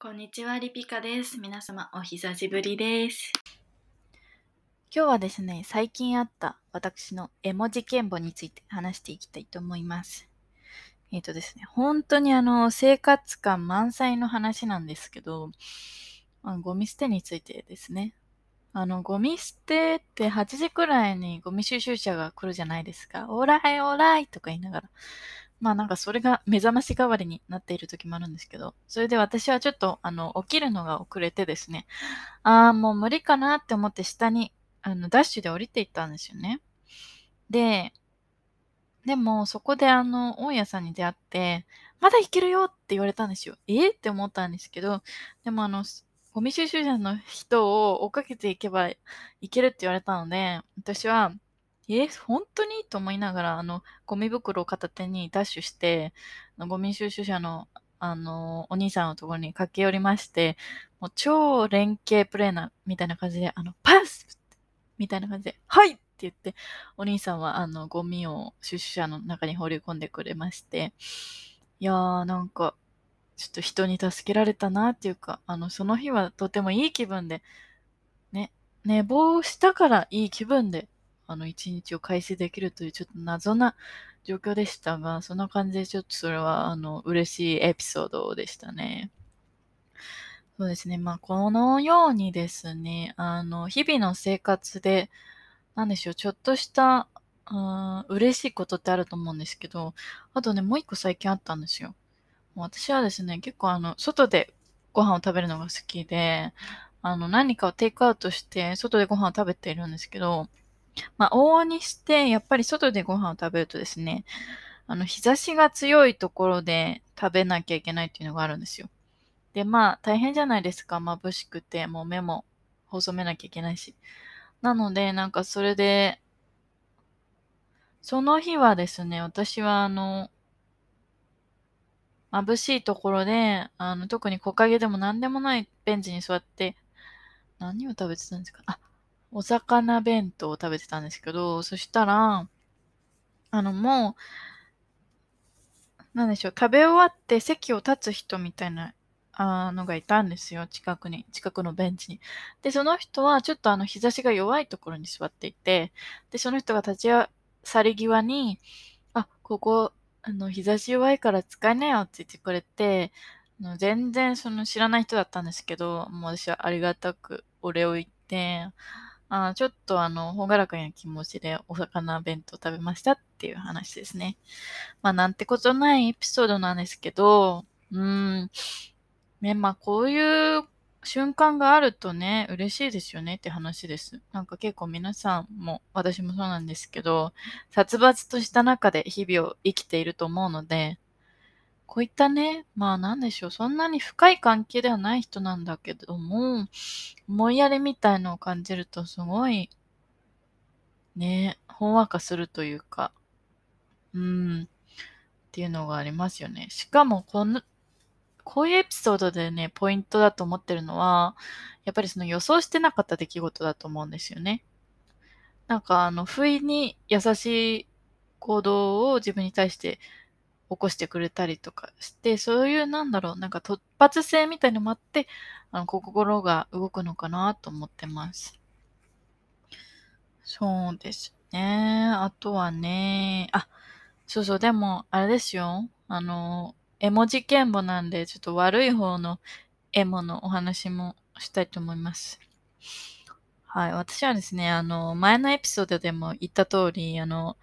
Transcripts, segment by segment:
こんにちは、リピカです。皆様、お久しぶりです。今日はですね、最近あった私の絵文字言語について話していきたいと思います。えっ、とですね、本当にあの、生活感満載の話なんですけど、あのゴミ捨てについてですね。あの、ゴミ捨てって8時くらいにゴミ収集車が来るじゃないですか。オーライオーライとか言いながら。まあなんかそれが目覚まし代わりになっている時もあるんですけど、それで私はちょっとあの、起きるのが遅れてですね、ああ、もう無理かなって思って下にあの、ダッシュで降りていったんですよね。で、でも、そこであの、大家さんに出会って、まだ行けるよって言われたんですよ。え？って思ったんですけど、でもあの、ゴミ収集車の人を追っかけていけばいけるって言われたので、私は、え本当に？と思いながら、あの、ゴミ袋を片手にダッシュして、ゴミ収集車の、あの、お兄さんのところに駆け寄りまして、もう超連携プレーナーみたいな感じで、あの、パス！みたいな感じで、はい！って言って、お兄さんはあの、ゴミを収集車の中に放り込んでくれまして、いやーなんか、ちょっと人に助けられたなっていうか、あの、その日はとてもいい気分で、ね、寝坊したからいい気分で、あの、一日を開始できるというちょっと謎な状況でしたが、そんな感じでちょっとそれは、あの、嬉しいエピソードでしたね。そうですね。まあ、このようにですね、あの、日々の生活で、なんでしょう、ちょっとした、うん、嬉しいことってあると思うんですけど、あとね、もう一個最近あったんですよ。私はですね、結構あの、外でご飯を食べるのが好きで、あの、何かをテイクアウトして、外でご飯を食べているんですけど、まあ、往々にして、やっぱり外でご飯を食べるとですね、あの、日差しが強いところで食べなきゃいけないっていうのがあるんですよ。で、まあ、大変じゃないですか。眩しくて、もう目も細めなきゃいけないし。なので、なんかそれで、その日はですね、私はあの、眩しいところで、あの、特に木陰でも何でもないベンチに座って、何を食べてたんですか？あ、お魚弁当を食べてたんですけど、そしたら、あの、もう、なんでしょう、食べ終わって席を立つ人みたいなあのがいたんですよ、近くに、近くのベンチに。で、その人はちょっとあの日差しが弱いところに座っていて、で、その人が立ち去り際に、あ、ここ、あの、日差し弱いから使いなよって言ってくれて、あの全然その知らない人だったんですけど、もう私はありがたくお礼を言って、あちょっとあの、ほがらかな気持ちでお魚弁当食べましたっていう話ですね。まあ、なんてことないエピソードなんですけど、うん、ね、まあこういう瞬間があるとね、嬉しいですよねって話です。なんか結構皆さんも、私もそうなんですけど、殺伐とした中で日々を生きていると思うので、こういったね、まあなんでしょう、そんなに深い関係ではない人なんだけども、思いやりみたいのを感じるとすごい、ね、ほんわかするというか、うん、っていうのがありますよね。しかもこの、こういうエピソードでね、ポイントだと思ってるのは、やっぱりその予想してなかった出来事だと思うんですよね。なんかあの、不意に優しい行動を自分に対して起こしてくれたりとかして、そういうなんだろう、なんか突発性みたいのもあって、あの、心が動くのかなと思ってます。そうですね。あとはね、あ、そうそう、でも、あれですよ。あの、絵文字言語なんで、ちょっと悪い方の絵文のお話もしたいと思います。はい。私はですね、あの、前のエピソードでも言った通り、あの、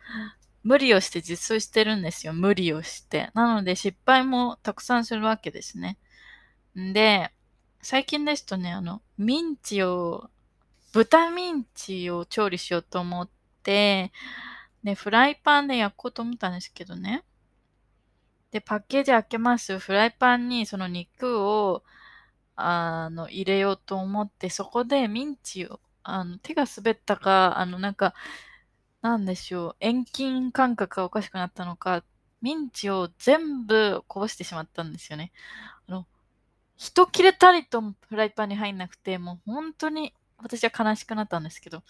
無理をして実装してるんですよ。無理をして。なので、失敗もたくさんするわけですね。んで、最近ですとね、あの、ミンチを、豚ミンチを調理しようと思って、で、フライパンで焼こうと思ったんですけどね。で、パッケージ開けます。フライパンにその肉を、あの、入れようと思って、そこでミンチを、あの、手が滑ったか、あの、なんか、なんでしょう、遠近感覚がおかしくなったのか、ミンチを全部こぼしてしまったんですよね。あの、一切れたりとフライパンに入んなくて、もう本当に私は悲しくなったんですけど、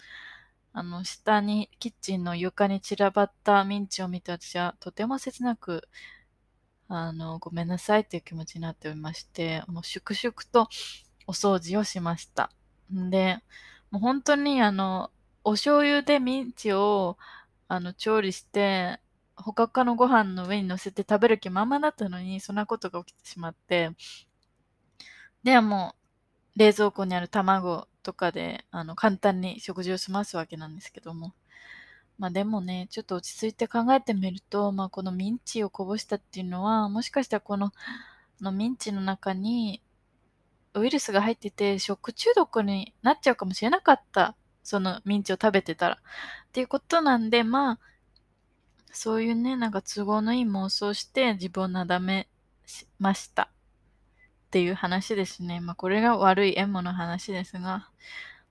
あの、下に、キッチンの床に散らばったミンチを見て私はとても切なく、あの、ごめんなさいっていう気持ちになっておりまして、もう粛々とお掃除をしました。んで、もう本当にあの、お醤油でミンチをあの調理して、他のご飯の上に乗せて食べる気満々だったのに、そんなことが起きてしまって、で、もう、冷蔵庫にある卵とかで、あの、簡単に食事を済ますわけなんですけども。まあでもね、ちょっと落ち着いて考えてみると、まあこのミンチをこぼしたっていうのは、もしかしたらこの、のミンチの中にウイルスが入ってて食中毒になっちゃうかもしれなかった。そのミンチを食べてたら。っていうことなんで、まあ、そういうね、なんか都合のいい妄想して自分をなだめしました。っていう話ですね。まあこれが悪いエモの話ですが、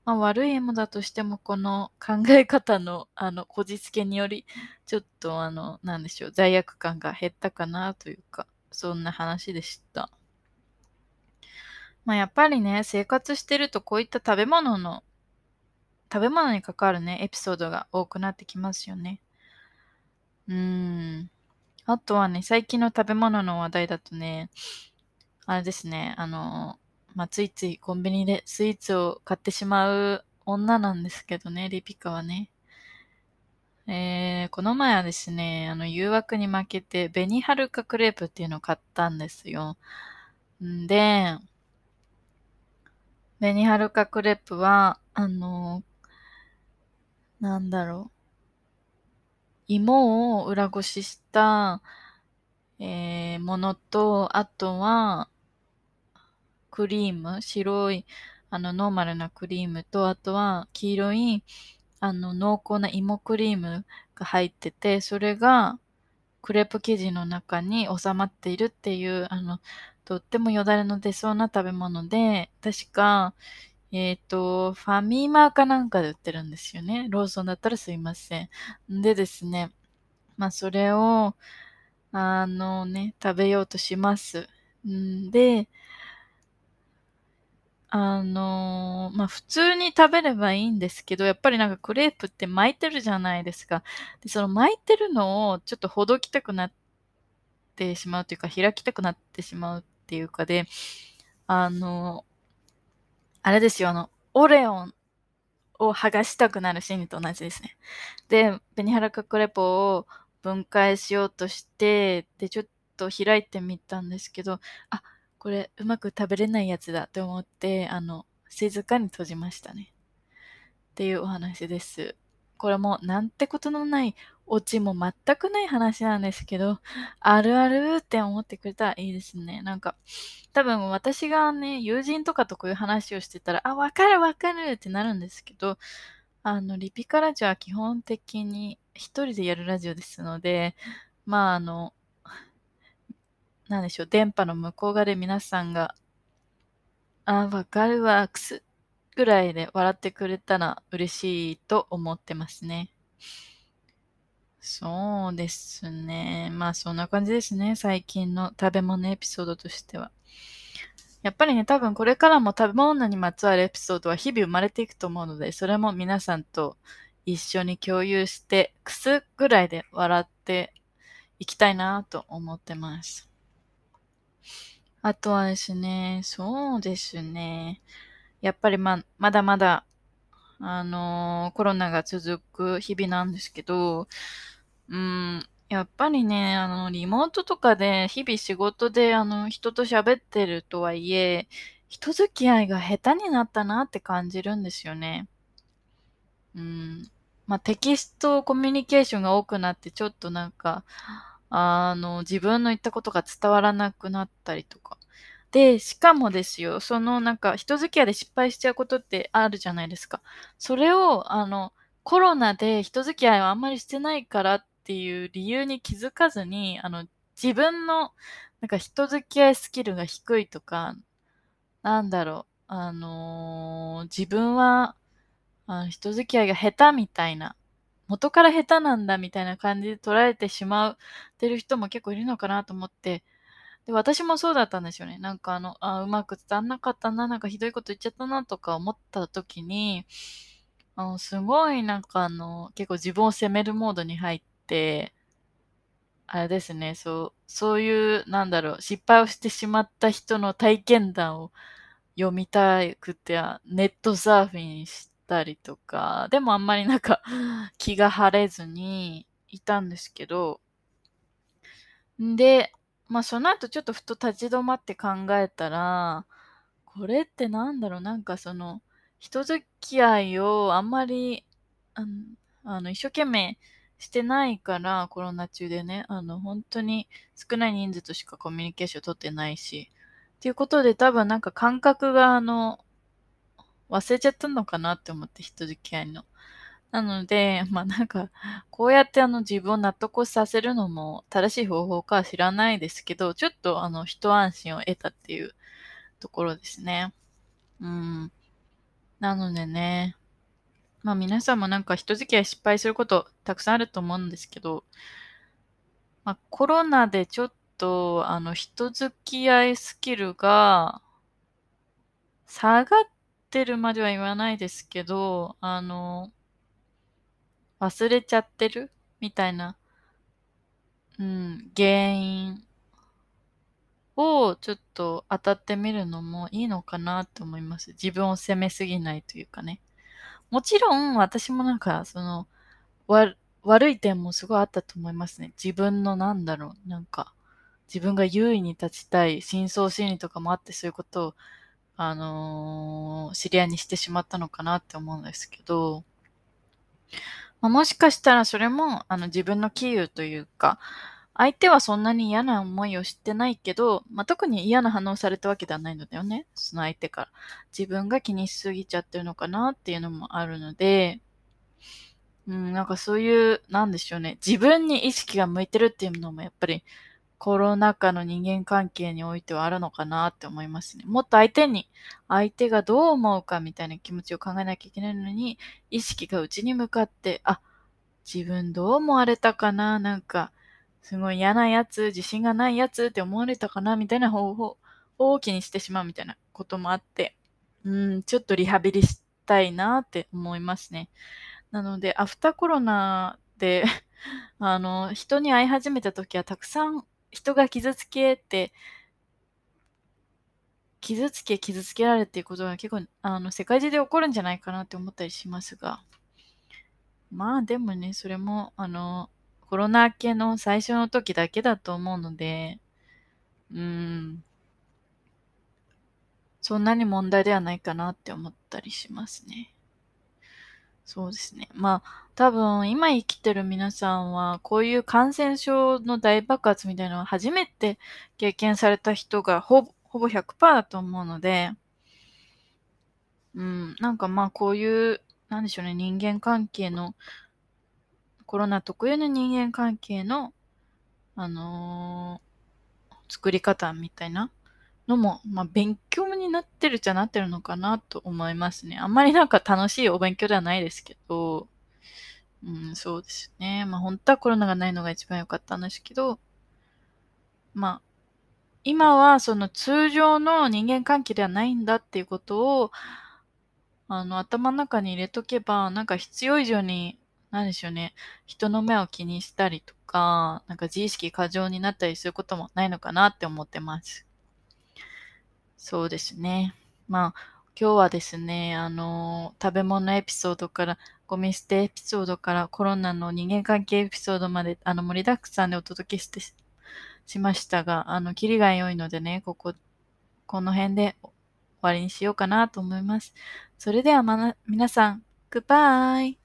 まあ、悪いエモだとしても、この考え方の、あの、こじつけにより、ちょっと、あの、なんでしょう、罪悪感が減ったかなというか、そんな話でした。まあ、やっぱりね、生活してるとこういった食べ物の、食べ物に関わるね、エピソードが多くなってきますよね。うーん。あとはね、最近の食べ物の話題だとね、あれですね、あの、まあ、ついついコンビニでスイーツを買ってしまう女なんですけどね、リピカはね。えー、この前はですね、あの、誘惑に負けて、紅はるかクレープっていうのを買ったんですよ。んで、紅はるかクレープは、あの、なんだろう。芋を裏ごしした、えー、ものと、あとは、クリーム、白い、あの、ノーマルなクリームと、あとは黄色い、あの、濃厚な芋クリームが入ってて、それがクレープ生地の中に収まっているっていう、あの、とってもよだれの出そうな食べ物で、確か、えっ、ー、と、ファミマかなんかで売ってるんですよね。ローソンだったらすいません。でですね、まあそれを、あのね、食べようとします。んで、あのー、まあ、普通に食べればいいんですけど、やっぱりなんかクレープって巻いてるじゃないですか。で、その巻いてるのをちょっとほどきたくなってしまうというか、開きたくなってしまうっていうかで、あのー、あれですよ、あの、オレオンを剥がしたくなる心理と同じですね。で、ベニハラカクレポを分解しようとして、で、ちょっと開いてみたんですけど、あ、これうまく食べれないやつだって思って、あの、静かに閉じましたね。っていうお話です。これもなんてことのないオチも全くない話なんですけど、あるあるって思ってくれたらいいですね。なんか、多分私がね、友人とかとこういう話をしてたら、あ、わかるわかるってなるんですけど、あの、リピカラジオは基本的に一人でやるラジオですので、まああの、なんでしょう、電波の向こう側で皆さんが、あ、わかるわ、くす、ぐらいで笑ってくれたら嬉しいと思ってますね。そうですね。まあそんな感じですね。最近の食べ物エピソードとしては。やっぱりね、多分これからも食べ物にまつわるエピソードは日々生まれていくと思うので、それも皆さんと一緒に共有して、くすぐらいで笑っていきたいなと思ってます。あとはですね、そうですね。やっぱりま、まだまだ、あのー、コロナが続く日々なんですけど、うん、やっぱりね、あの、リモートとかで日々仕事であの、人と喋ってるとはいえ、人付き合いが下手になったなって感じるんですよね。うん。まあ、テキストコミュニケーションが多くなって、ちょっとなんか、あの、自分の言ったことが伝わらなくなったりとか。で、しかもですよ、そのなんか人付き合いで失敗しちゃうことってあるじゃないですか。それを、あの、コロナで人付き合いをあんまりしてないからっていう理由に気づかずに、あの、自分の、なんか人付き合いスキルが低いとか、なんだろう、あのー、自分は、あの人付き合いが下手みたいな元から下手なんだみたいな感じで捉えてしまってる人も結構いるのかなと思って、で、私もそうだったんですよね。なんかあの、あ、うまく伝わんなかったな、なんかひどいこと言っちゃったなとか思った時に、あの、すごいなんかあの、結構自分を責めるモードに入って、あれですね、そう、そういう、なんだろう、失敗をしてしまった人の体験談を読みたくて、ネットサーフィンしたりとか、でもあんまりなんか 気が晴れずにいたんですけど、で、まあその後ちょっとふと立ち止まって考えたら、これってなんだろう、なんかその、人付き合いをあんまり、あの、あの一生懸命してないから、コロナ中でね、あの、本当に少ない人数としかコミュニケーション取ってないし、っていうことで多分なんか感覚があの、忘れちゃったのかなって思って人付き合いの。なので、まあなんか、こうやってあの自分を納得させるのも正しい方法かは知らないですけど、ちょっとあの一安心を得たっていうところですね。うん。なのでね、まあ皆さんもなんか人付き合い失敗することたくさんあると思うんですけど、まあコロナでちょっとあの人付き合いスキルが下がってるまでは言わないですけど、あの、忘れちゃってるみたいな、うん、原因をちょっと当たってみるのもいいのかなと思います。自分を責めすぎないというかね。もちろん私もなんか、その、悪い点もすごいあったと思いますね。自分のなんだろう、なんか、自分が優位に立ちたい、深層心理とかもあってそういうことを、あのー、知り合いにしてしまったのかなって思うんですけど、まあ、もしかしたらそれも、あの、自分の杞憂というか、相手はそんなに嫌な思いをしてないけど、まあ、特に嫌な反応されたわけではないのだよね。その相手から。自分が気にしすぎちゃってるのかなっていうのもあるので、うん、なんかそういう、なんでしょうね。自分に意識が向いてるっていうのもやっぱりコロナ禍の人間関係においてはあるのかなって思いますね。もっと相手に、相手がどう思うかみたいな気持ちを考えなきゃいけないのに、意識が内に向かって、あ、自分どう思われたかな？なんか、すごい嫌なやつ、自信がないやつって思われたかなみたいな方法を気にしてしまうみたいなこともあって、うん、ちょっとリハビリしたいなって思いますね。なので、アフターコロナで あの、人に会い始めた時はたくさん人が傷つけて、傷つけ、傷つけられていうことが結構、あの、世界中で起こるんじゃないかなって思ったりしますが、まあでもね、それも、あの、コロナ明けの最初の時だけだと思うので、うん、そんなに問題ではないかなって思ったりしますね。そうですね。まあ、多分今生きてる皆さんは、こういう感染症の大爆発みたいなのは初めて経験された人がほぼほぼ100%だと思うので、うん、なんかまあこういう、なんでしょうね、人間関係のコロナ特有の人間関係の、あのー、作り方みたいなのも、まあ、勉強になってるじゃなってるのかなと思いますね。あんまりなんか楽しいお勉強ではないですけど、うん、そうですね。まあ、本当はコロナがないのが一番良かったんですけど、まあ、今はその通常の人間関係ではないんだっていうことを、あの、頭の中に入れとけば、なんか必要以上になんでしょうね、人の目を気にしたりとか、なんか自意識過剰になったりすることもないのかなって思ってます。そうですね。まあ、今日はですね、あの、食べ物エピソードから、ゴミ捨てエピソードから、コロナの人間関係エピソードまで、あの、盛りだくさんでお届けしてしましたが、あの、キリが良いのでね、ここ、この辺で終わりにしようかなと思います。それではまな、皆さん、グッバイ